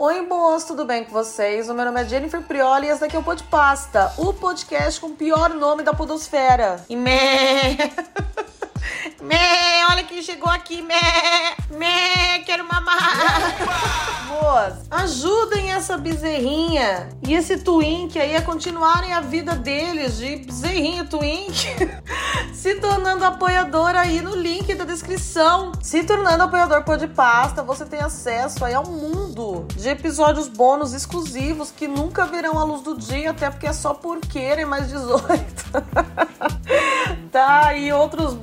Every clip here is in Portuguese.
Oi, moço, tudo bem com vocês? O meu nome é Jennifer Prioli e esse daqui é o Pod Pasta, o podcast com o pior nome da podosfera. E meh... meh, olha quem chegou aqui, meh... meh, quero mamar. Moço, ajudem essa bezerrinha e esse twink aí a continuarem a vida deles de bezerrinho twink, se tornando apoiador aí no link da descrição. Se tornando apoiador Pod Pasta, você tem acesso aí ao mundo de episódios bônus exclusivos que nunca verão a luz do dia, até porque é só por querem mais 18. tá, e outros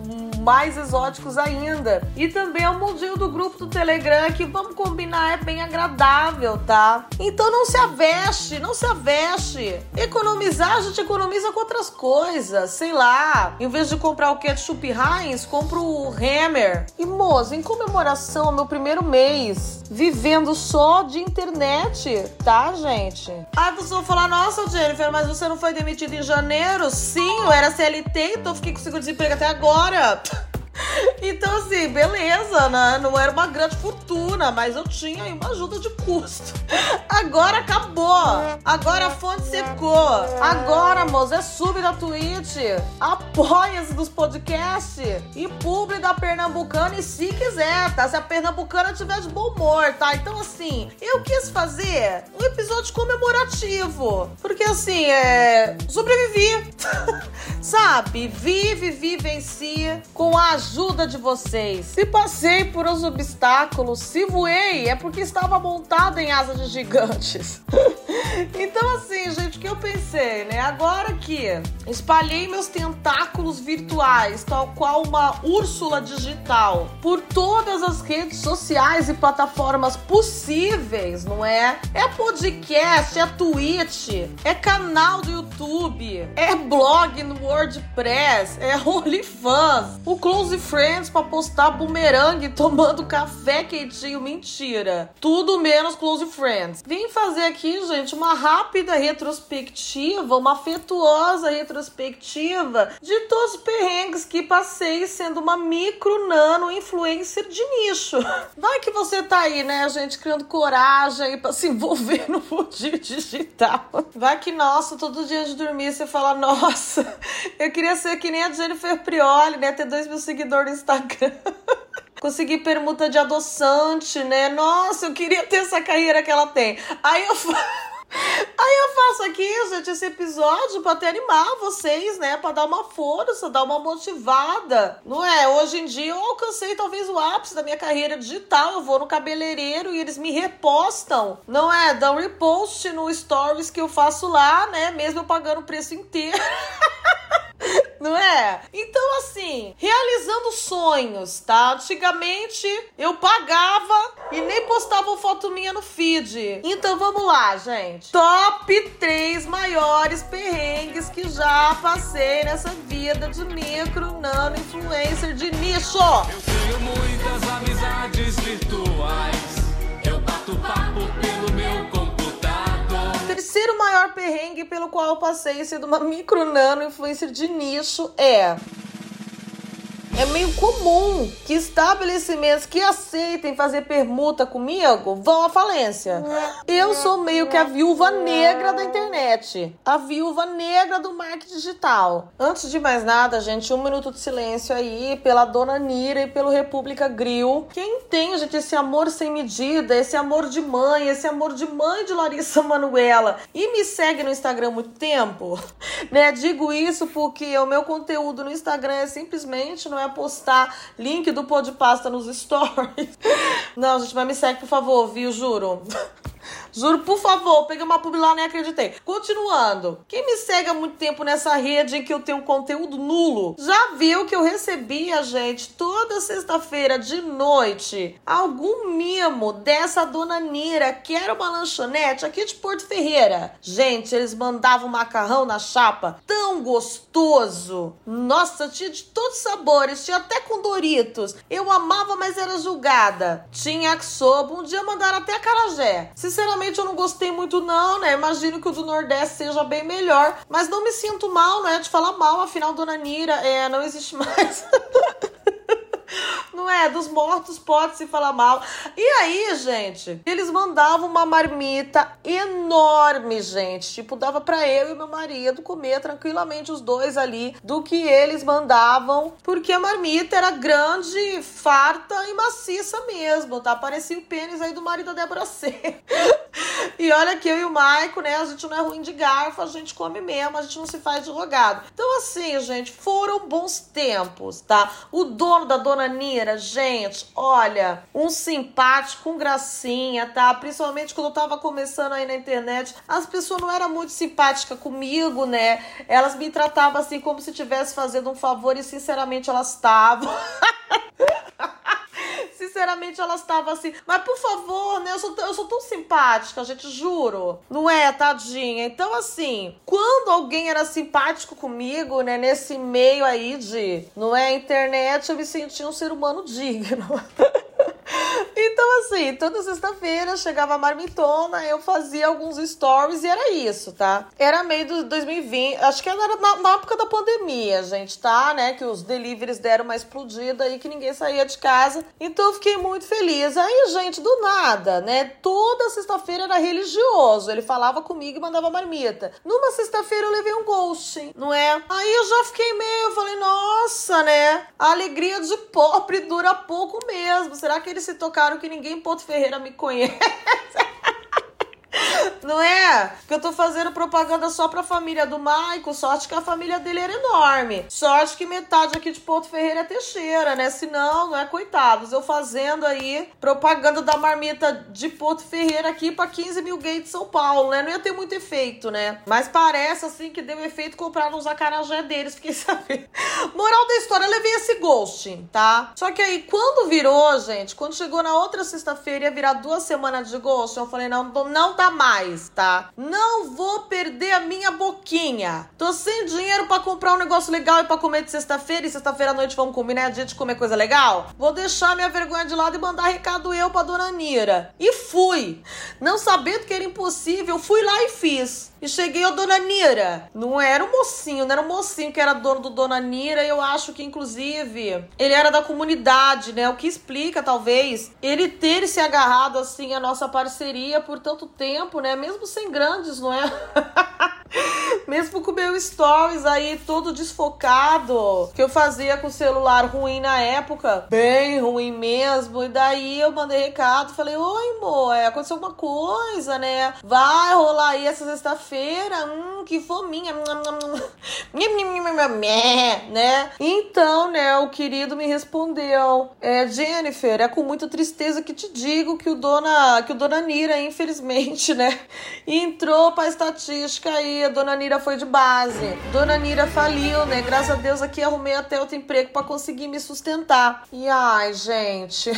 mais exóticos ainda. E também é o mundinho do grupo do Telegram que, vamos combinar, é bem agradável, tá? Então não se aveste, não se aveste. Economizar, a gente economiza com outras coisas, sei lá. Em vez de comprar o ketchup Heinz, compro o Hammer. E moço, em comemoração ao meu primeiro mês, vivendo só de internet, tá, gente? Aí você vai falar, nossa, Jennifer, mas você não foi demitido em janeiro? Sim, eu era CLT, então fiquei com seguro-desemprego até agora. Então, assim, beleza, né? Não era uma grande fortuna, mas eu tinha aí uma ajuda de custo. Agora acabou. Agora a fonte secou. Agora, moço, é sub da Twitch. Apoia-se dos podcasts. E publi da Pernambucana. E se quiser, tá? Se a Pernambucana tiver de bom humor, tá? Então, assim, eu quis fazer um episódio comemorativo. Porque, assim, é. Sobrevivi. Sabe? Vive, vive, venci com a ajuda de vocês. Se passei por os obstáculos, se voei, é porque estava montada em asas de gigantes. então, assim, gente, o que eu pensei, né? Agora que espalhei meus tentáculos virtuais, tal qual uma Úrsula digital, por todas as redes sociais e plataformas possíveis, não é? É podcast, é Twitch, é canal do YouTube, é blog no WordPress, é OnlyFans, o Close Friends pra postar bumerangue tomando café quentinho. Mentira. Tudo menos Close Friends. Vim fazer aqui, gente, uma rápida retrospectiva, uma afetuosa retrospectiva de todos os perrengues que passei sendo uma micro nano influencer de nicho. Vai que você tá aí, né, gente, criando coragem pra se envolver no mundo digital. Vai que, nossa, todo dia de dormir você fala, nossa, eu queria ser que nem a Jennifer Prioli, né, ter dois mil seguidores no Instagram. Consegui permuta de adoçante, né? Nossa, eu queria ter essa carreira que ela tem. Aí eu Aí eu faço aqui, gente, esse episódio pra até animar vocês, né? Pra dar uma força, dar uma motivada. Não é? Hoje em dia eu alcancei talvez o ápice da minha carreira digital. Eu vou no cabeleireiro e eles me repostam. Não é? Dão repost no stories que eu faço lá, né? Mesmo eu pagando o preço inteiro. Não é? Então, assim, realizando sonhos, tá? Antigamente eu pagava e nem postava foto minha no feed. Então vamos lá, gente. Top 3 maiores perrengues que já passei nessa vida de micro, nano, influencer de nicho. Eu tenho muitas amizades virtuais. Eu bato papo pelo meu. Terceiro maior perrengue pelo qual passei sendo uma micro, nano, influencer de nicho é é meio comum que estabelecimentos que aceitem fazer permuta comigo vão à falência. Eu sou meio que a viúva negra da internet, a viúva negra do marketing digital. Antes de mais nada, gente, um minuto de silêncio aí pela dona Nira e pelo República Grill. Quem tem, gente, esse amor sem medida, esse amor de mãe, esse amor de mãe de Larissa Manuela e me segue no Instagram há muito tempo, né? Digo isso porque o meu conteúdo no Instagram é simplesmente não é postar link do pô de pasta nos stories. Não, gente, mas me segue, por favor, viu? Juro. Juro, por favor, peguei uma publi lá nem acreditei. Continuando. Quem me segue há muito tempo nessa rede em que eu tenho conteúdo nulo, já viu que eu recebia, gente, toda sexta-feira de noite, algum mimo dessa dona Nira, que era uma lanchonete aqui de Porto Ferreira. Gente, eles mandavam macarrão na chapa tão gostoso. Nossa, tinha de todos os sabores, tinha até com Doritos. Eu amava, mas era julgada. Tinha que sobo, um dia mandaram até acarajé. Sinceramente, eu não gostei muito, não, né? Imagino que o do Nordeste seja bem melhor. Mas não me sinto mal, né? De falar mal, afinal, Dona Nira, é, não existe mais. Não é? Dos mortos pode se falar mal. E aí, gente, eles mandavam uma marmita enorme, gente. Tipo, dava para eu e meu marido comer tranquilamente os dois ali do que eles mandavam, porque a marmita era grande, farta e maciça mesmo, tá? Parecia o pênis aí do marido da Débora C. e olha que eu e o Maico, né? A gente não é ruim de garfo, a gente come mesmo, a gente não se faz de rogado. Então, assim, gente, foram bons tempos, tá? O dono da dona Nira, gente, olha, um simpático, um gracinha, tá? Principalmente quando eu tava começando aí na internet, as pessoas não eram muito simpáticas comigo, né? Elas me tratavam assim como se estivesse fazendo um favor e, sinceramente, elas estavam. Sinceramente, elas estavam assim. Mas por favor, né? Eu sou, eu sou tão simpática, gente, juro. Não é, tadinha? Então, assim, quando alguém era simpático comigo, né? Nesse meio aí de. Não é? Internet, eu me sentia um ser humano digno. Então, assim, toda sexta-feira chegava a marmitona, eu fazia alguns stories e era isso, tá? Era meio de 2020, acho que era na, na, época da pandemia, gente, tá? Né? Que os deliveries deram uma explodida e que ninguém saía de casa. Então eu fiquei muito feliz. Aí, gente, do nada, né? Toda sexta-feira era religioso. Ele falava comigo e mandava marmita. Numa sexta-feira eu levei um ghost, não é? Aí eu já fiquei meio, eu falei, nossa, né? A alegria de pobre dura pouco mesmo. Será que eles se tocaram que ninguém Porto Ferreira me conhece? Não é? Que eu tô fazendo propaganda só pra família do Maico. Sorte que a família dele era enorme. Sorte que metade aqui de Porto Ferreira é Teixeira, né? Se não, é coitados. Eu fazendo aí propaganda da marmita de Porto Ferreira aqui pra 15 mil gays de São Paulo, né? Não ia ter muito efeito, né? Mas parece assim que deu efeito comprar nos acarajé deles, fiquei sabendo. Moral da história, eu levei esse ghosting, tá? Só que aí, quando virou, gente, quando chegou na outra sexta-feira, ia virar duas semanas de ghosting, eu falei, não, não tá mais, tá? Não vou perder a minha boquinha. Tô sem dinheiro para comprar um negócio legal e para comer de sexta-feira. E sexta-feira à noite vamos combinar a dia de comer coisa legal? Vou deixar minha vergonha de lado e mandar recado eu pra dona Nira. E fui. Não sabendo que era impossível, fui lá e fiz. E cheguei ao Dona Nira. Não era um mocinho, não era um mocinho que era dono do Dona Nira. Eu acho que, inclusive, ele era da comunidade, né? O que explica, talvez, ele ter se agarrado, assim, à nossa parceria por tanto tempo, né? Mesmo sem grandes, não é? Mesmo com meu stories aí todo desfocado, que eu fazia com o celular ruim na época, bem ruim mesmo. E daí eu mandei recado, falei: Oi, amor, é, aconteceu alguma coisa, né? Vai rolar aí essa sexta-feira? Hum, que fominha. né? Então, né, o querido me respondeu: É, Jennifer, é com muita tristeza que te digo que o dona, que o dona Nira, infelizmente, né, entrou pra estatística aí. A dona Nira foi de base. Dona Nira faliu, né? Graças a Deus aqui arrumei até outro emprego para conseguir me sustentar. E ai, gente,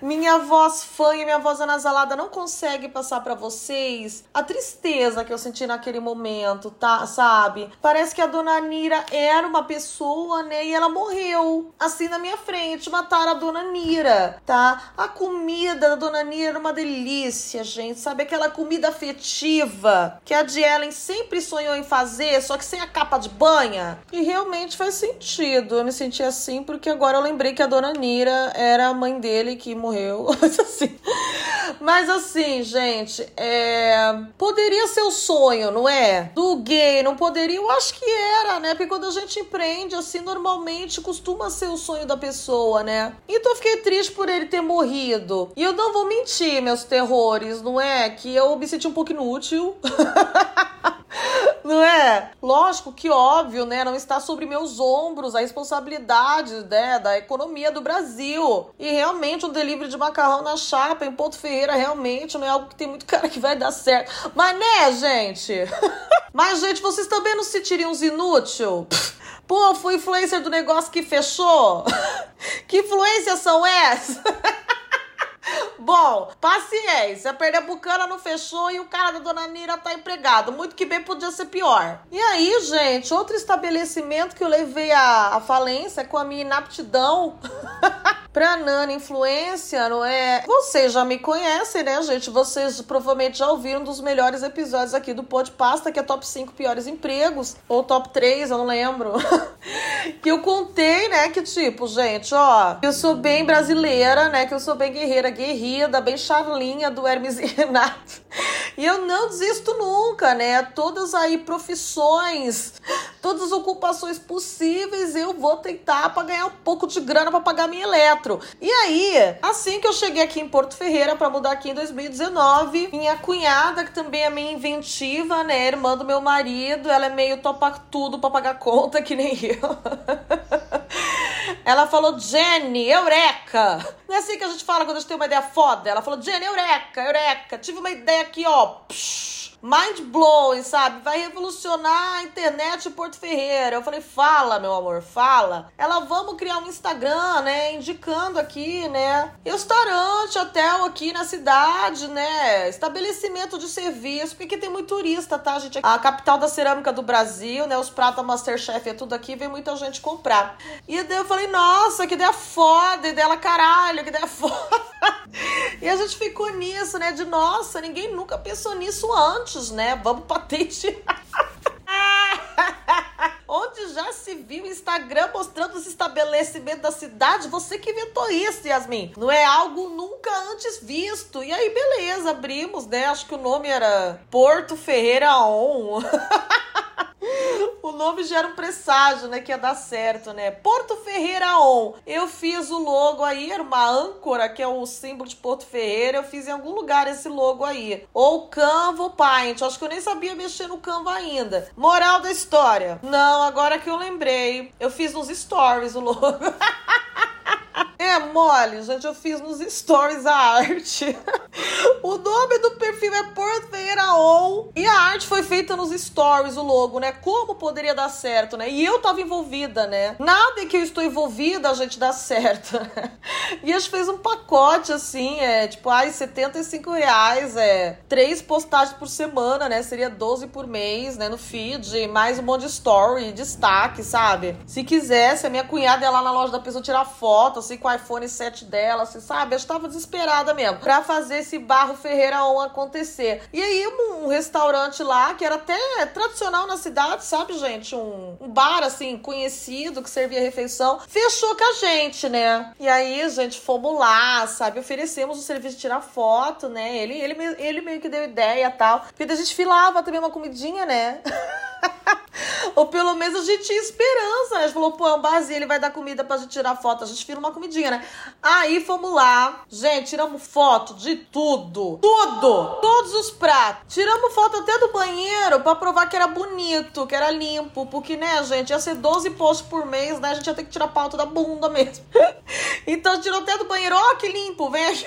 minha voz fã e minha voz anasalada não consegue passar para vocês a tristeza que eu senti naquele momento, tá? Sabe? Parece que a Dona Nira era uma pessoa, né? E ela morreu assim na minha frente. Mataram a Dona Nira, tá? A comida da Dona Nira era uma delícia, gente. Sabe aquela comida afetiva que a Dielen sempre sonhou em fazer, só que sem a capa de banha. E realmente faz sentido. Eu me senti assim porque agora eu lembrei que a dona Nira era a mãe dele que morreu. assim. Mas assim, gente, é... poderia ser o sonho, não é? Do gay, não poderia? Eu acho que era, né? Porque quando a gente empreende, assim, normalmente costuma ser o sonho da pessoa, né? Então eu fiquei triste por ele ter morrido. E eu não vou mentir, meus terrores, não é? Que eu me senti um pouco inútil. Não é? Lógico que óbvio, né? Não está sobre meus ombros a responsabilidade né, da economia do Brasil. E realmente um delivery de macarrão na chapa em Ponto Ferreira realmente não é algo que tem muito cara que vai dar certo. Mas né, gente? Mas, gente, vocês também não se tiriam uns inútil? Pô, fui influencer do negócio que fechou? que influências são essas? Bom, paciência. A Pernambucana não fechou e o cara da Dona Nira tá empregado. Muito que bem podia ser pior. E aí, gente, outro estabelecimento que eu levei à, à falência com a minha inaptidão. pra Nana Influência, não é? Vocês já me conhecem, né, gente? Vocês provavelmente já ouviram um dos melhores episódios aqui do Pod Pasta, que é top 5 piores empregos, ou top 3, eu não lembro. que eu contei, né, que tipo, gente, ó, eu sou bem brasileira, né, que eu sou bem guerreira, guerrida, bem charlinha do Hermes e Renato. E eu não desisto nunca, né? Todas aí profissões, todas as ocupações possíveis, eu vou tentar para ganhar um pouco de grana para pagar minha E aí, assim que eu cheguei aqui em Porto Ferreira para mudar aqui em 2019, minha cunhada, que também é meio inventiva, né, irmã do meu marido, ela é meio topa tudo para pagar conta que nem eu. Ela falou, Jenny, eureka! Não é assim que a gente fala quando a gente tem uma ideia foda? Ela falou, Jenny, eureka, eureka! Tive uma ideia aqui, ó. Psh mind blowing, sabe? Vai revolucionar a internet de Porto Ferreira. Eu falei, fala, meu amor, fala. Ela, vamos criar um Instagram, né? Indicando aqui, né? Restaurante, hotel aqui na cidade, né? Estabelecimento de serviço, porque aqui tem muito turista, tá, gente? A capital da cerâmica do Brasil, né? Os pratos Masterchef é tudo aqui, vem muita gente comprar. E daí eu falei, nossa, que ideia foda, e dela, caralho, que ideia foda. e a gente ficou nisso, né? De nossa, ninguém nunca pensou nisso antes antes, né? Vamos patentear. Onde já se viu Instagram mostrando os estabelecimentos da cidade? Você que inventou isso, Yasmin. Não é algo nunca antes visto. E aí, beleza, abrimos, né? Acho que o nome era Porto Ferreira On. o nome já era um presságio, né? Que ia dar certo, né? Porto Ferreira On. Eu fiz o logo aí, era uma âncora, que é o símbolo de Porto Ferreira. Eu fiz em algum lugar esse logo aí. Ou Canva ou Paint. Acho que eu nem sabia mexer no Canva ainda. Moral da história. Não, agora que eu lembrei. Eu fiz nos stories o logo. É mole, gente. Eu fiz nos stories a arte. o nome do perfil é Porto Ferreira On. E a arte foi feita nos stories, o logo, né? Como poderia dar certo, né? E eu tava envolvida, né? Nada em que eu estou envolvida, a gente dá certo. e a gente fez um pacote assim, é tipo, ai, 75 reais, é três postagens por semana, né? Seria 12 por mês, né? No feed, mais um monte de story, destaque, sabe? Se quisesse, a minha cunhada ia lá na loja da pessoa tirar foto, assim, com o iPhone 7 dela, assim, sabe? Eu estava desesperada mesmo pra fazer esse barro Ferreira On acontecer. E aí, um, restaurante lá, que era até tradicional na cidade, sabe, gente? Um, um bar, assim, conhecido, que servia refeição, fechou com a gente, né? E aí, gente, fomos lá, sabe? Oferecemos o serviço de tirar foto, né? Ele, ele, ele meio que deu ideia e tal. Porque a gente filava também uma comidinha, né? Ou pelo menos a gente tinha esperança, né? A gente falou, pô, é um barzinho, ele vai dar comida pra gente tirar foto. A gente vira uma comidinha, né? Aí fomos lá. Gente, tiramos foto de tudo. Tudo! Todos os pratos. Tiramos foto até do banheiro pra provar que era bonito, que era limpo. Porque, né, gente, ia ser 12 posts por mês, né? A gente ia ter que tirar pauta da bunda mesmo. então tirou até do banheiro. Ó, oh, que limpo, vem aqui.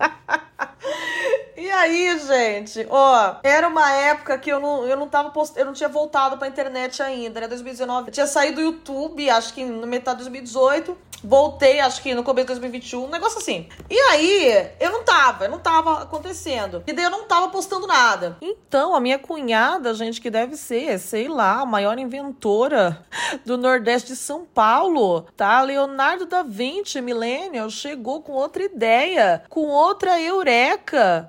E aí, gente, ó, era uma época que eu não, eu não tava post... eu não tinha voltado pra internet ainda, né? 2019. Eu tinha saído do YouTube, acho que no metade de 2018. Voltei, acho que no começo de 2021, um negócio assim. E aí, eu não tava, eu não tava acontecendo. E daí eu não tava postando nada. Então, a minha cunhada, gente, que deve ser, sei lá, a maior inventora do Nordeste de São Paulo, tá? Leonardo da Vinci, Millennial, chegou com outra ideia, com outra eureka.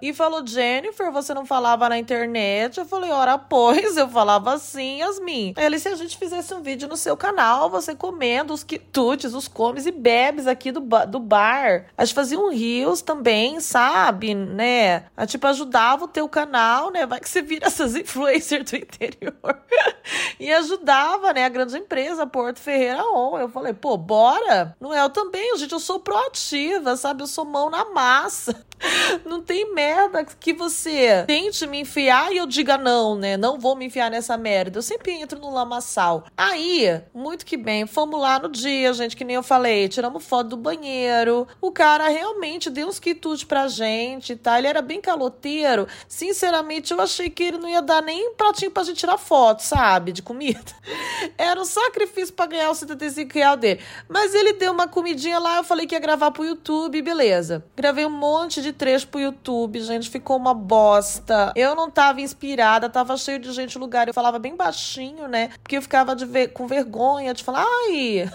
E falou: Jennifer, você não falava na internet? Eu falei: ora, pois, eu falava assim, Yasmin. Ele, se a gente fizesse um vídeo no seu canal, você comendo os quitutes, os comes e bebes aqui do, do bar. A gente fazia um rios também, sabe? Né? A, tipo, ajudava o teu canal, né? Vai que você vira essas influencers do interior. e ajudava, né? A grande empresa, Porto Ferreira On. Eu falei, pô, bora? Não é? Eu também, gente, eu sou proativa, sabe? Eu sou mão na massa. Não tem merda que você tente me enfiar e eu diga não, né? Não vou me enfiar nessa merda. Eu sempre entro no lamaçal. Aí, muito que bem, fomos lá no dia, gente, que nem eu falei, tiramos foto do banheiro. O cara realmente deu uns quitutes pra gente, tá? Ele era bem caloteiro. Sinceramente, eu achei que ele não ia dar nem pratinho pra gente tirar foto, sabe? De comida. Era um sacrifício pra ganhar os 75 reais dele. Mas ele deu uma comidinha lá, eu falei que ia gravar pro YouTube, beleza. Gravei um monte de de trecho pro YouTube, gente, ficou uma bosta. Eu não tava inspirada, tava cheio de gente no lugar. Eu falava bem baixinho, né? Porque eu ficava ver, com vergonha de falar, ai,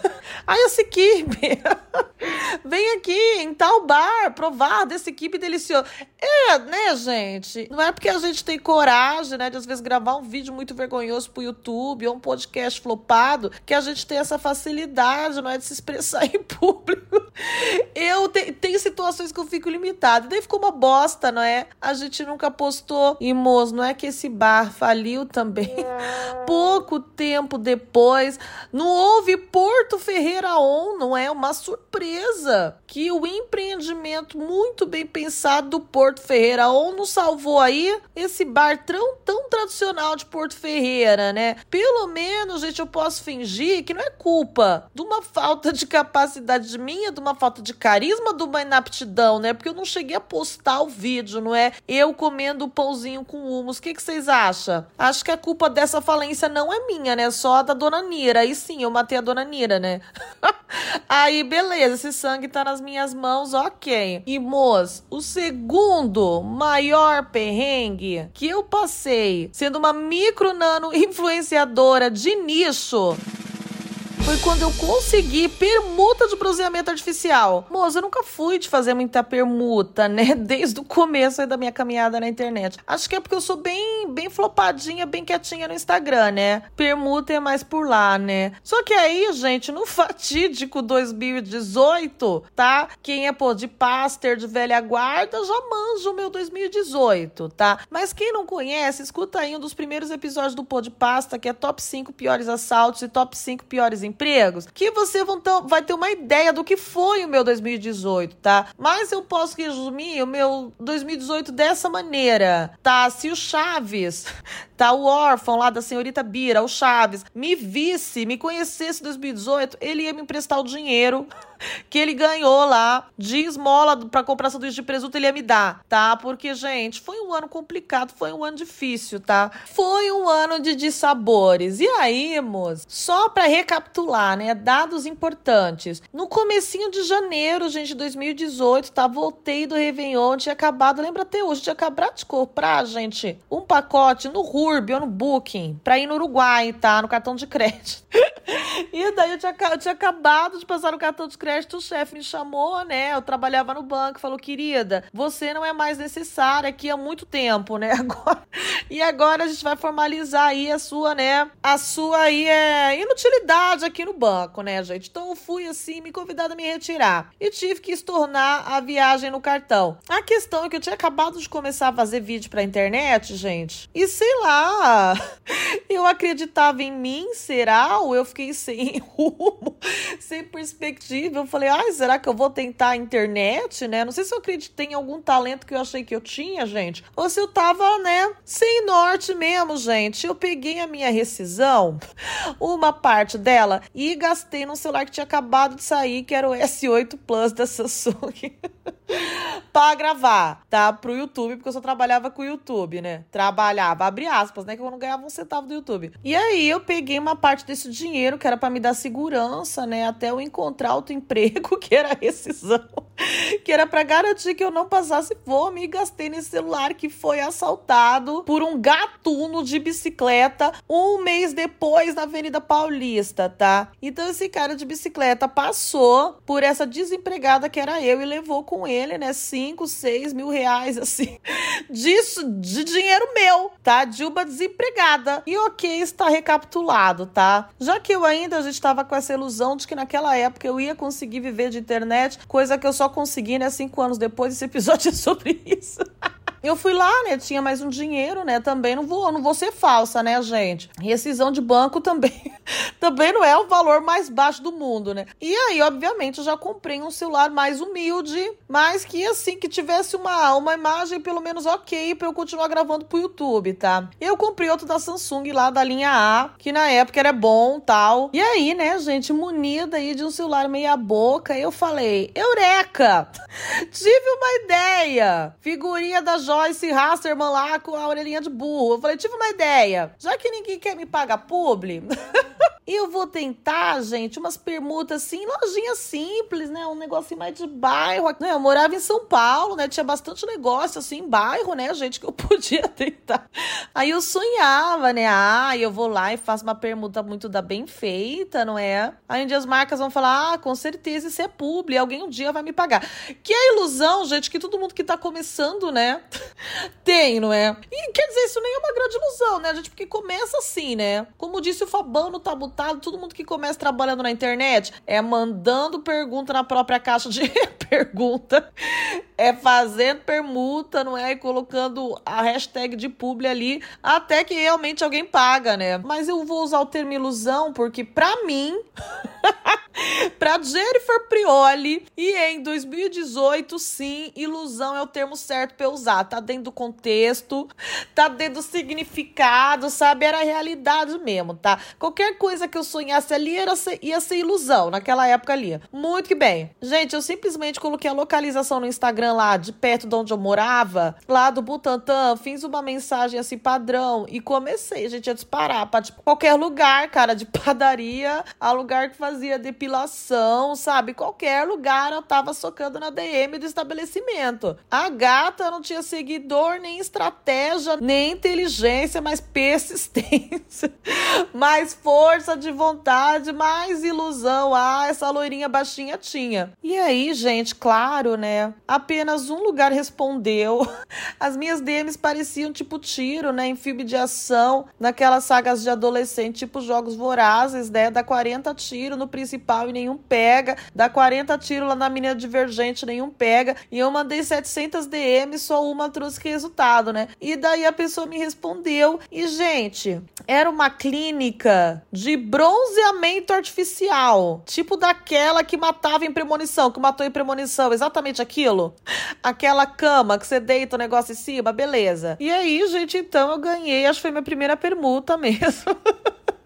Aí essa equipe vem aqui em tal bar provar desse equipe delicioso. É, né, gente? Não é porque a gente tem coragem, né, de às vezes gravar um vídeo muito vergonhoso pro YouTube ou um podcast flopado que a gente tem essa facilidade, não é, de se expressar em público. Eu te, tem situações que eu fico limitada. Daí ficou uma bosta, não é? A gente nunca postou. E, moço, não é que esse bar faliu também. Pouco tempo depois, não houve Porto Ferreira On, não é? Uma surpresa que o empreendimento muito bem pensado do Porto Ferreira On nos salvou aí esse bar tão, tão tradicional de Porto Ferreira, né? Pelo menos, gente, eu posso fingir que não é culpa de uma falta de capacidade minha, de uma falta de carisma, de uma inaptidão, né? Porque eu não cheguei a postar o vídeo, não é? Eu comendo pãozinho com humus. O que, que vocês acham? Acho que a culpa dessa falência não é minha, né? Só da dona Nira. Aí sim, eu matei a dona Nira, né? Aí, beleza, esse sangue tá nas minhas mãos, ok. E, moço, o segundo maior perrengue que eu passei sendo uma micro nano influenciadora de nicho foi quando eu consegui permuta de bronzeamento artificial. Moça, eu nunca fui de fazer muita permuta, né? Desde o começo da minha caminhada na internet. Acho que é porque eu sou bem, bem flopadinha, bem quietinha no Instagram, né? Permuta é mais por lá, né? Só que aí, gente, no fatídico 2018, tá? Quem é, pô, de paster de velha guarda já manja o meu 2018, tá? Mas quem não conhece, escuta aí um dos primeiros episódios do Pô de Pasta, que é top 5 piores assaltos e top 5 piores empregos, que você vai ter uma ideia do que foi o meu 2018, tá? Mas eu posso resumir o meu 2018 dessa maneira, tá? Se o Chaves, tá? O órfão lá da senhorita Bira, o Chaves, me visse, me conhecesse em 2018, ele ia me emprestar o dinheiro que ele ganhou lá de esmola para comprar sanduíche de presunto, ele ia me dar, tá? Porque, gente, foi um ano complicado, foi um ano difícil, tá? Foi um ano de dissabores. E aí, moço, só para recapitular, né, dados importantes. No comecinho de janeiro, gente, de 2018, tá? Voltei do Réveillon, tinha acabado, lembra até hoje, tinha acabado de comprar, gente, um pacote no Hurb ou no Booking pra ir no Uruguai, tá? No cartão de crédito. e daí eu tinha, eu tinha acabado de passar no cartão de crédito crédito, o chefe me chamou, né? Eu trabalhava no banco, falou, querida, você não é mais necessária aqui há muito tempo, né? Agora, e agora a gente vai formalizar aí a sua, né? A sua aí é inutilidade aqui no banco, né, gente? Então eu fui assim, me convidada a me retirar. E tive que estornar a viagem no cartão. A questão é que eu tinha acabado de começar a fazer vídeo pra internet, gente. E sei lá, eu acreditava em mim, será? Ou eu fiquei sem rumo, sem perspectiva? eu falei, ai, será que eu vou tentar a internet, né? Não sei se eu acreditei em algum talento que eu achei que eu tinha, gente. Ou se eu tava, né, sem norte mesmo, gente. Eu peguei a minha rescisão, uma parte dela, e gastei num celular que tinha acabado de sair, que era o S8 Plus da Samsung. pra gravar, tá? Pro YouTube, porque eu só trabalhava com o YouTube, né? Trabalhava, abre aspas, né? Que eu não ganhava um centavo do YouTube. E aí eu peguei uma parte desse dinheiro que era para me dar segurança, né? Até eu encontrar outro emprego, que era rescisão, que era para garantir que eu não passasse fome e gastei nesse celular que foi assaltado por um gatuno de bicicleta um mês depois na Avenida Paulista, tá? Então esse cara de bicicleta passou por essa desempregada que era eu e levou com ele, né? 5, 6 mil reais, assim, disso, de dinheiro meu, tá? Uma desempregada. E ok, está recapitulado, tá? Já que eu ainda, a gente estava com essa ilusão de que naquela época eu ia conseguir viver de internet, coisa que eu só consegui, né? Cinco anos depois, esse episódio é sobre isso. Eu fui lá, né? Tinha mais um dinheiro, né? Também não vou, não vou ser falsa, né, gente? Rescisão de banco também, também não é o valor mais baixo do mundo, né? E aí, obviamente, eu já comprei um celular mais humilde, mas que assim que tivesse uma uma imagem pelo menos ok para eu continuar gravando pro YouTube, tá? Eu comprei outro da Samsung lá da linha A, que na época era bom, tal. E aí, né, gente, munida aí de um celular meia boca, eu falei: "Eureka! Tive uma ideia. Figurinha da Joyce Hasterman lá com a orelhinha de burro. Eu falei, tive uma ideia. Já que ninguém quer me pagar publi, eu vou tentar, gente, umas permutas assim, lojinha simples, né? Um negocinho mais de bairro. Eu morava em São Paulo, né? Tinha bastante negócio assim em bairro, né, gente, que eu podia tentar. Aí eu sonhava, né? Ah, eu vou lá e faço uma permuta muito da bem feita, não é? Aí um dia as marcas vão falar: ah, com certeza isso é publi, alguém um dia vai me pagar. Que é a ilusão, gente, que todo mundo que tá começando, né, tem, não é? E quer dizer, isso nem é uma grande ilusão, né, gente? Porque começa assim, né? Como disse o Fabão no Tabutado, todo mundo que começa trabalhando na internet é mandando pergunta na própria caixa de pergunta, é fazendo permuta, não é? E colocando a hashtag de publi ali, até que realmente alguém paga, né? Mas eu vou usar o termo ilusão porque, pra mim. para Jennifer Prioli. E em 2018, sim, ilusão é o termo certo para usar. Tá dentro do contexto, tá dentro do significado, sabe? Era a realidade mesmo, tá? Qualquer coisa que eu sonhasse ali era ser, ia ser ilusão naquela época ali. Muito que bem. Gente, eu simplesmente coloquei a localização no Instagram lá, de perto de onde eu morava, lá do Butantã, fiz uma mensagem assim padrão e comecei, gente, a disparar pra tipo, qualquer lugar, cara, de padaria, a lugar que fazia depilação, sabe? Qualquer lugar eu tava socando na DM do estabelecimento. A gata não tinha seguidor, nem estratégia, nem inteligência, mas persistência, mais força de vontade, mais ilusão. Ah, essa loirinha baixinha tinha. E aí, gente, claro, né? Apenas um lugar respondeu. As minhas DMs pareciam tipo tiro, né? Em filme de ação, naquelas sagas de adolescente, tipo jogos vorazes, né? Dá 40 tiros no principal e nenhum pega. Dá 40 tiros lá na menina divergente, nenhum pega. E eu mandei 700 DMs, só uma trouxe resultado, né? E daí a pessoa me respondeu. E, gente, era uma clínica de bronzeamento artificial. Tipo daquela que matava em premonição, que matou em premonição. Exatamente aquilo. Aquela cama que você deita o negócio em cima, beleza. E aí, gente, então eu ganhei. Acho que foi minha primeira permuta mesmo.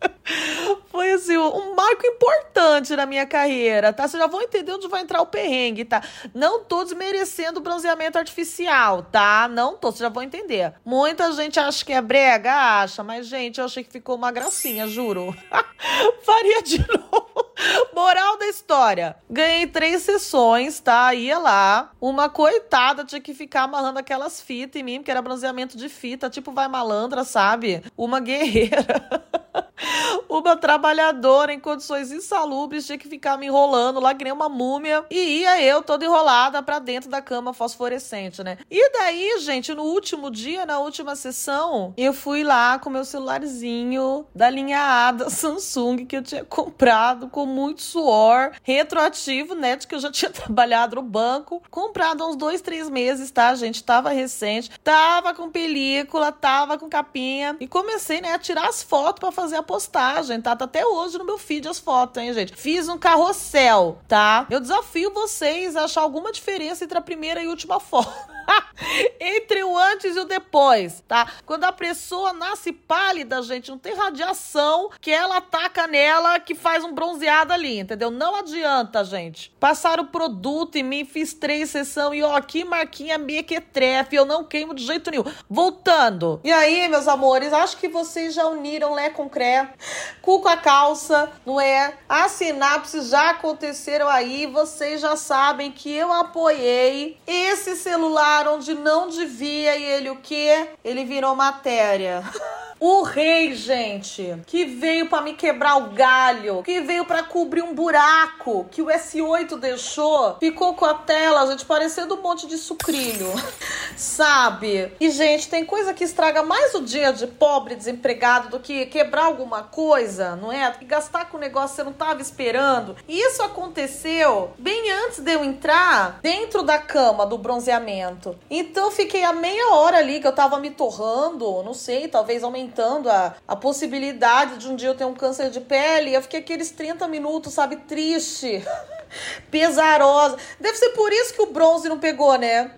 Foi assim, um marco importante na minha carreira, tá? Vocês já vão entender onde vai entrar o perrengue, tá? Não tô desmerecendo o bronzeamento artificial, tá? Não tô, vocês já vão entender. Muita gente acha que é brega, acha, mas, gente, eu achei que ficou uma gracinha, juro. Faria de novo. Moral da história. Ganhei três sessões, tá? Ia lá. Uma coitada tinha que ficar amarrando aquelas fitas em mim, porque era bronzeamento de fita, tipo vai malandra, sabe? Uma guerreira. Uma trabalhadora em condições insalubres tinha que ficar me enrolando lá que nem uma múmia. E ia eu toda enrolada pra dentro da cama fosforescente, né? E daí, gente, no último dia, na última sessão, eu fui lá com meu celularzinho da linha A da Samsung que eu tinha comprado com muito suor, retroativo, né? De que eu já tinha trabalhado no banco. Comprado há uns dois, três meses, tá, gente? Tava recente, tava com película, tava com capinha. E comecei, né, a tirar as fotos para fazer a postagem, tá? Tá até hoje no meu feed as fotos, hein, gente? Fiz um carrossel, tá? Eu desafio vocês a achar alguma diferença entre a primeira e a última foto. entre o antes e o depois, tá? Quando a pessoa nasce pálida, gente, não tem radiação que ela ataca nela que faz um bronzeado ali, entendeu? Não adianta, gente. Passaram o produto em mim, fiz três sessão e ó, aqui marquinha mequetrefe, eu não queimo de jeito nenhum. Voltando. E aí, meus amores, acho que vocês já uniram Lé com Cré, cu com a calça, não é? As sinapses já aconteceram aí, vocês já sabem que eu apoiei esse celular onde não devia e ele o quê? Ele virou matéria. O rei, gente, que veio para me quebrar o galho, que veio para cobrir um buraco que o S8 deixou, ficou com a tela, gente, parecendo um monte de sucrilho. Sabe? E, gente, tem coisa que estraga mais o dia de pobre desempregado do que quebrar alguma coisa, não é? Gastar com um negócio que você não tava esperando. E isso aconteceu bem antes de eu entrar dentro da cama do bronzeamento. Então, fiquei a meia hora ali que eu tava me torrando, não sei, talvez aumentando aumentando a, a possibilidade de um dia eu ter um câncer de pele. Eu fiquei aqueles 30 minutos, sabe, triste, pesarosa. Deve ser por isso que o bronze não pegou, né?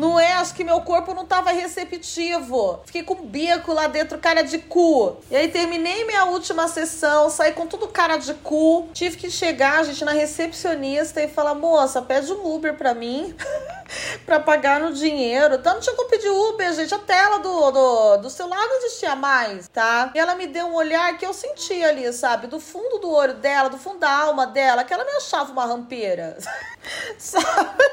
Não é? Acho que meu corpo não tava receptivo. Fiquei com bico lá dentro, cara de cu. E aí terminei minha última sessão, saí com tudo cara de cu. Tive que chegar, gente, na recepcionista e falar: moça, pede um Uber pra mim. pra pagar no dinheiro. Então não tinha como pedir Uber, gente. A tela do, do, do celular não existia mais, tá? E ela me deu um olhar que eu senti ali, sabe? Do fundo do olho dela, do fundo da alma dela, que ela me achava uma rampeira. sabe?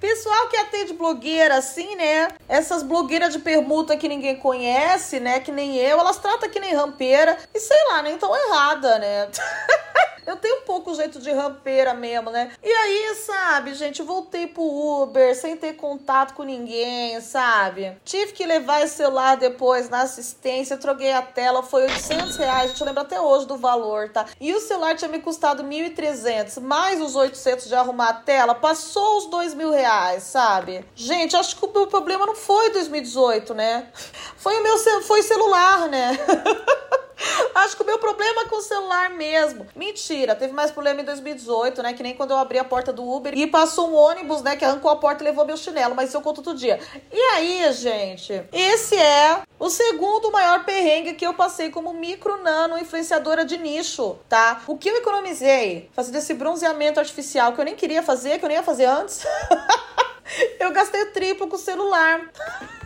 Pessoal que atende blogueira, assim, né? Essas blogueiras de permuta que ninguém conhece, né? Que nem eu, elas tratam que nem rampeira. E sei lá, nem tão errada, né? Eu tenho um pouco jeito de rampeira mesmo, né? E aí, sabe, gente, voltei pro Uber sem ter contato com ninguém, sabe? Tive que levar esse celular depois na assistência, troquei a tela, foi 800 reais, gente lembra até hoje do valor, tá? E o celular tinha me custado 1.300, mais os 800 de arrumar a tela, passou os 2 mil reais, sabe? Gente, acho que o meu problema não foi 2018, né? Foi o meu foi celular, né? Acho que o meu problema é com o celular mesmo. Mentira, teve mais problema em 2018, né? Que nem quando eu abri a porta do Uber e passou um ônibus, né? Que arrancou a porta e levou meu chinelo. Mas isso eu conto outro dia. E aí, gente, esse é o segundo maior perrengue que eu passei como micro nano influenciadora de nicho, tá? O que eu economizei fazendo esse bronzeamento artificial que eu nem queria fazer, que eu nem ia fazer antes. eu gastei o triplo com o celular.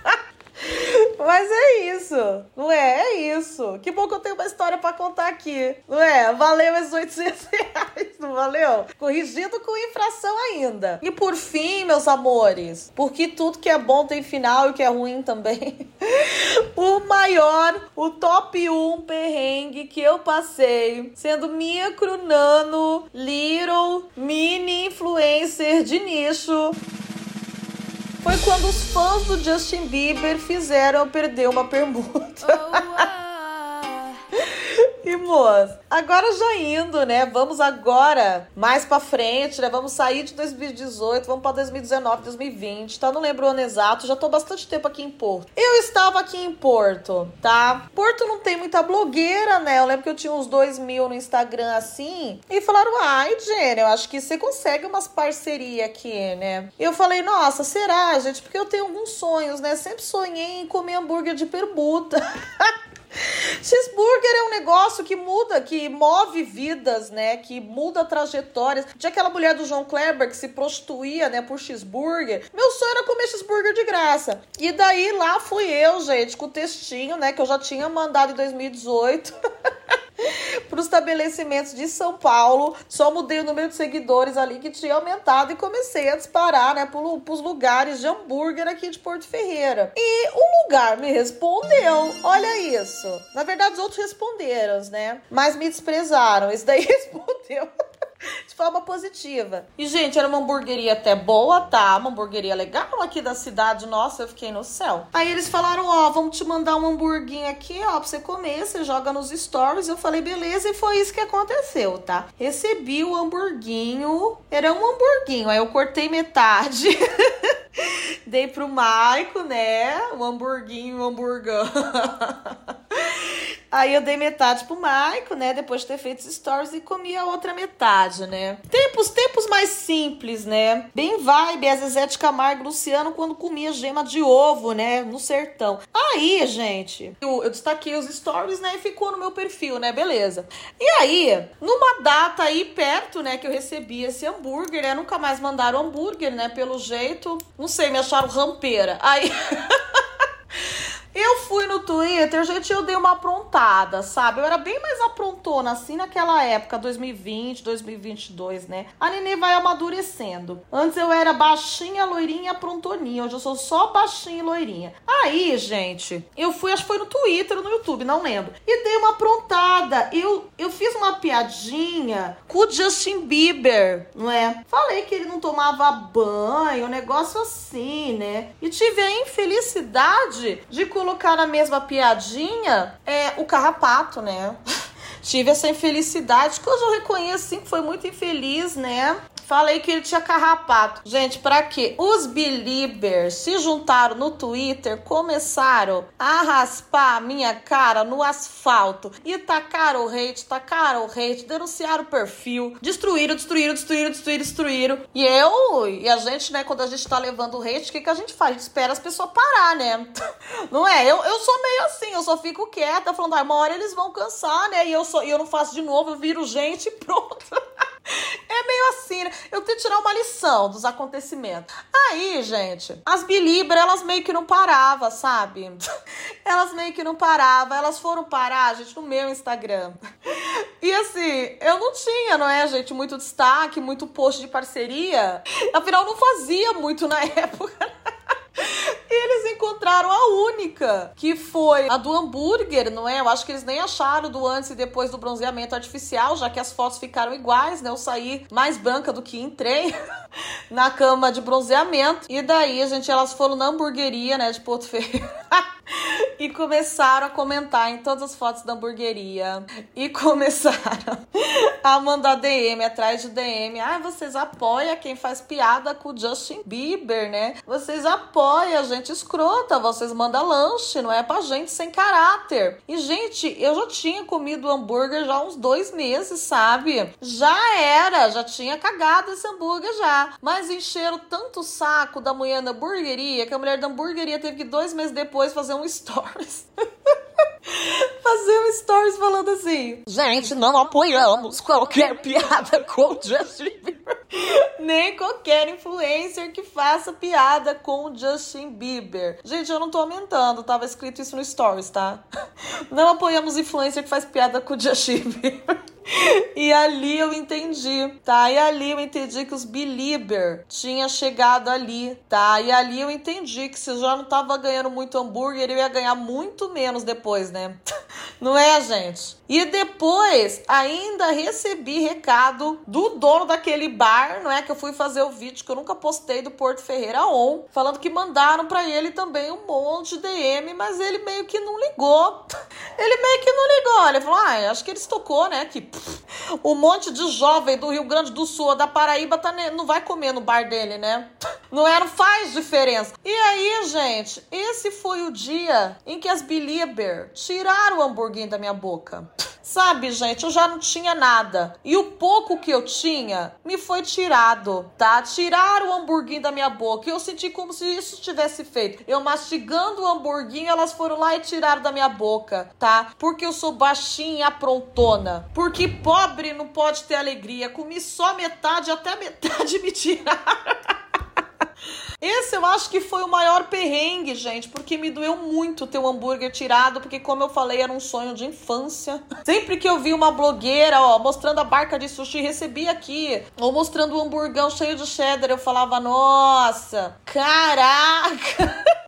Mas é isso, não é? É isso. Que bom que eu tenho uma história para contar aqui, não é? Valeu esses 800 reais, não valeu? Corrigido com infração ainda. E por fim, meus amores, porque tudo que é bom tem final e que é ruim também. o maior, o top 1 perrengue que eu passei, sendo micro, nano, little, mini influencer de nicho foi quando os fãs do Justin Bieber fizeram eu perder uma permuta. Oh, e moço, agora já indo, né? Vamos agora mais para frente, né? Vamos sair de 2018, vamos para 2019, 2020, tá? Não lembro o ano exato, já tô bastante tempo aqui em Porto. Eu estava aqui em Porto, tá? Porto não tem muita blogueira, né? Eu lembro que eu tinha uns 2 mil no Instagram assim, e falaram: ai, Jenny, eu acho que você consegue umas parcerias aqui, né? Eu falei: nossa, será, gente? Porque eu tenho alguns sonhos, né? Sempre sonhei em comer hambúrguer de permuta. Cheeseburger é um negócio que muda, que move vidas, né? Que muda trajetórias. Tinha aquela mulher do João Kleber que se prostituía, né, por cheeseburger. Meu sonho era comer cheeseburger de graça. E daí lá fui eu, gente, com o textinho, né, que eu já tinha mandado em 2018. para os estabelecimentos de São Paulo. Só mudei o número de seguidores ali que tinha aumentado e comecei a disparar, né, para os lugares de hambúrguer aqui de Porto Ferreira. E o lugar me respondeu. Olha isso. Na verdade, os outros responderam, né? Mas me desprezaram. Esse daí respondeu. de forma positiva. E, gente, era uma hamburgueria até boa, tá? Uma hamburgueria legal aqui da cidade. Nossa, eu fiquei no céu. Aí eles falaram: Ó, vamos te mandar um hamburguinho aqui, ó, pra você comer. Você joga nos stories. Eu falei: beleza. E foi isso que aconteceu, tá? Recebi o hamburguinho. Era um hamburguinho. Aí eu cortei metade. Dei pro Maico, né? O hamburguinho, o hamburgão. Aí eu dei metade pro Maico, né? Depois de ter feito os stories e comi a outra metade, né? Tempos, tempos mais simples, né? Bem vibe, a Zezé de Camargo Luciano quando comia gema de ovo, né? No sertão. Aí, gente, eu, eu destaquei os stories, né? E ficou no meu perfil, né? Beleza. E aí, numa data aí perto, né? Que eu recebi esse hambúrguer, né? Nunca mais mandaram hambúrguer, né? Pelo jeito. Não sei, me acharam rampeira. Aí. Eu fui no Twitter, gente, eu dei uma aprontada, sabe? Eu era bem mais aprontona assim naquela época, 2020, 2022, né? A Nenê vai amadurecendo. Antes eu era baixinha, loirinha, aprontoninha. Hoje eu sou só baixinha e loirinha. Aí, gente, eu fui, acho que foi no Twitter ou no YouTube, não lembro. E dei uma aprontada. Eu, eu fiz uma piadinha com o Justin Bieber, não é? Falei que ele não tomava banho, um negócio assim, né? E tive a infelicidade de colocar colocar na mesma piadinha é o carrapato, né? Tive essa infelicidade, que hoje eu reconheço sim que foi muito infeliz, né? Falei que ele tinha carrapato. Gente, para quê? Os believers se juntaram no Twitter, começaram a raspar a minha cara no asfalto e tacaram o hate, tacaram o hate, denunciaram o perfil, destruíram, destruíram, destruíram, destruíram, destruíram. E eu, e a gente, né, quando a gente tá levando o hate, o que, que a gente faz? A gente espera as pessoas parar, né? Não é? Eu, eu sou meio assim, eu só fico quieta, falando, ah, uma hora eles vão cansar, né? E eu, sou, e eu não faço de novo, eu viro gente e pronto. É meio assim, né? Eu que tirar uma lição dos acontecimentos. Aí, gente, as Bilibra, elas meio que não paravam, sabe? Elas meio que não paravam. Elas foram parar, gente, no meu Instagram. E assim, eu não tinha, não é, gente, muito destaque, muito post de parceria. Afinal, não fazia muito na época. Eles encontraram a única, que foi a do hambúrguer, não é? Eu acho que eles nem acharam do antes e depois do bronzeamento artificial, já que as fotos ficaram iguais, né? Eu saí mais branca do que entrei na cama de bronzeamento. E daí, gente, elas foram na hamburgueria, né, de Porto Ferreira. e começaram a comentar em todas as fotos da hamburgueria. E começaram a mandar DM atrás de DM. Ah, vocês apoiam quem faz piada com o Justin Bieber, né? Vocês apoiam a gente escrota, vocês mandam lanche, não é pra gente sem caráter. E, gente, eu já tinha comido hambúrguer já há uns dois meses, sabe? Já era, já tinha cagado esse hambúrguer já. Mas encheram tanto o saco da mulher da hamburgueria que a mulher da hamburgueria teve que dois meses depois fazer um stories. fazer um stories falando assim: Gente, não apoiamos qualquer piada com o Justin Bieber. Nem qualquer influencer que faça piada com o Justin Bieber. Gente, eu não tô aumentando, tava escrito isso no stories, tá? Não apoiamos influencer que faz piada com o Justin Bieber. E ali eu entendi, tá? E ali eu entendi que os Belieber tinha chegado ali, tá? E ali eu entendi que se eu já não tava ganhando muito hambúrguer, eu ia ganhar muito menos depois, né? Não é, gente? E depois ainda recebi recado do dono daquele bar, não é? Que eu fui fazer o vídeo que eu nunca postei do Porto Ferreira On, falando que mandaram para ele também um monte de DM, mas ele meio que não ligou. Ele meio que não ligou. Ele falou: ah, acho que ele estocou, né? Que um monte de jovem do Rio Grande do Sul, da Paraíba, tá, não vai comer no bar dele, né? Não é, não faz diferença. E aí, gente, esse foi o dia em que as Belieber tiraram o hamburguinho da minha boca. Sabe, gente, eu já não tinha nada. E o pouco que eu tinha me foi tirado, tá? Tiraram o hamburguinho da minha boca. E eu senti como se isso tivesse feito. Eu mastigando o hamburguinho, elas foram lá e tiraram da minha boca, tá? Porque eu sou baixinha e aprontona. Porque pobre não pode ter alegria. Comi só metade, até metade me tiraram. Esse eu acho que foi o maior perrengue, gente, porque me doeu muito ter o hambúrguer tirado, porque como eu falei, era um sonho de infância. Sempre que eu vi uma blogueira, ó, mostrando a barca de sushi, recebi aqui, ou mostrando o um hamburgão cheio de cheddar, eu falava, nossa, caraca!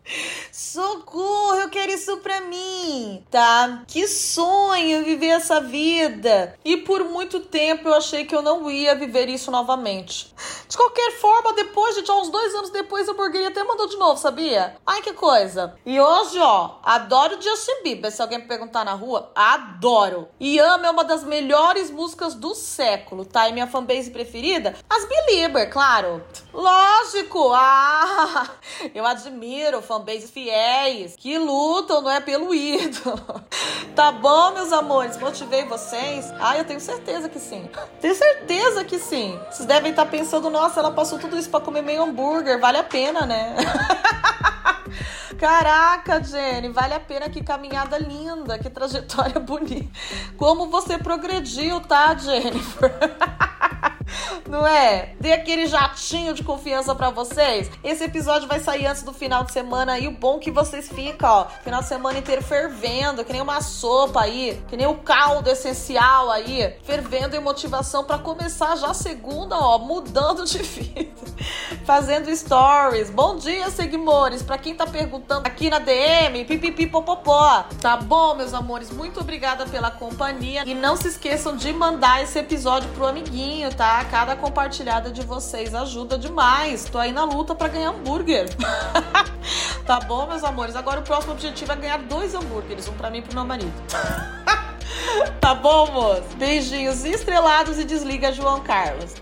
Socorro, eu quero isso pra mim, tá? Que sonho viver essa vida. E por muito tempo eu achei que eu não ia viver isso novamente. De qualquer forma, depois de uns dois anos depois, a hamburgueria até mandou de novo, sabia? Ai, que coisa. E hoje, ó, adoro Justin Bieber. Se alguém me perguntar na rua, adoro. E amo é uma das melhores músicas do século, tá? E minha fanbase preferida? As Belieber, claro. Lógico. Ah, eu admiro fanbase fiéis que lutam, não é pelo ídolo. Tá bom, meus amores? Motivei vocês? Ah, eu tenho certeza que sim. Tenho certeza que sim. Vocês devem estar pensando, nossa, ela passou tudo isso para comer meio hambúrguer. Vale a pena, né? Caraca, Jenny, vale a pena que caminhada linda, que trajetória bonita. Como você progrediu, tá, Jennifer? Não é? Dê aquele jatinho de confiança para vocês. Esse episódio vai sair antes do final de semana e o bom que vocês ficam, ó, final de semana inteiro fervendo, que nem uma sopa aí, que nem o caldo essencial aí, fervendo em motivação para começar já segunda, ó, mudando de vida, fazendo stories. Bom dia, seguidores, para quem tá perguntando aqui na DM, pipipi popopó. Tá bom, meus amores? Muito obrigada pela companhia e não se esqueçam de mandar esse episódio pro amiguinho, Cada compartilhada de vocês ajuda demais. Tô aí na luta para ganhar hambúrguer. tá bom, meus amores? Agora o próximo objetivo é ganhar dois hambúrgueres, um para mim e pro meu marido. tá bom, moço? Beijinhos estrelados e desliga João Carlos.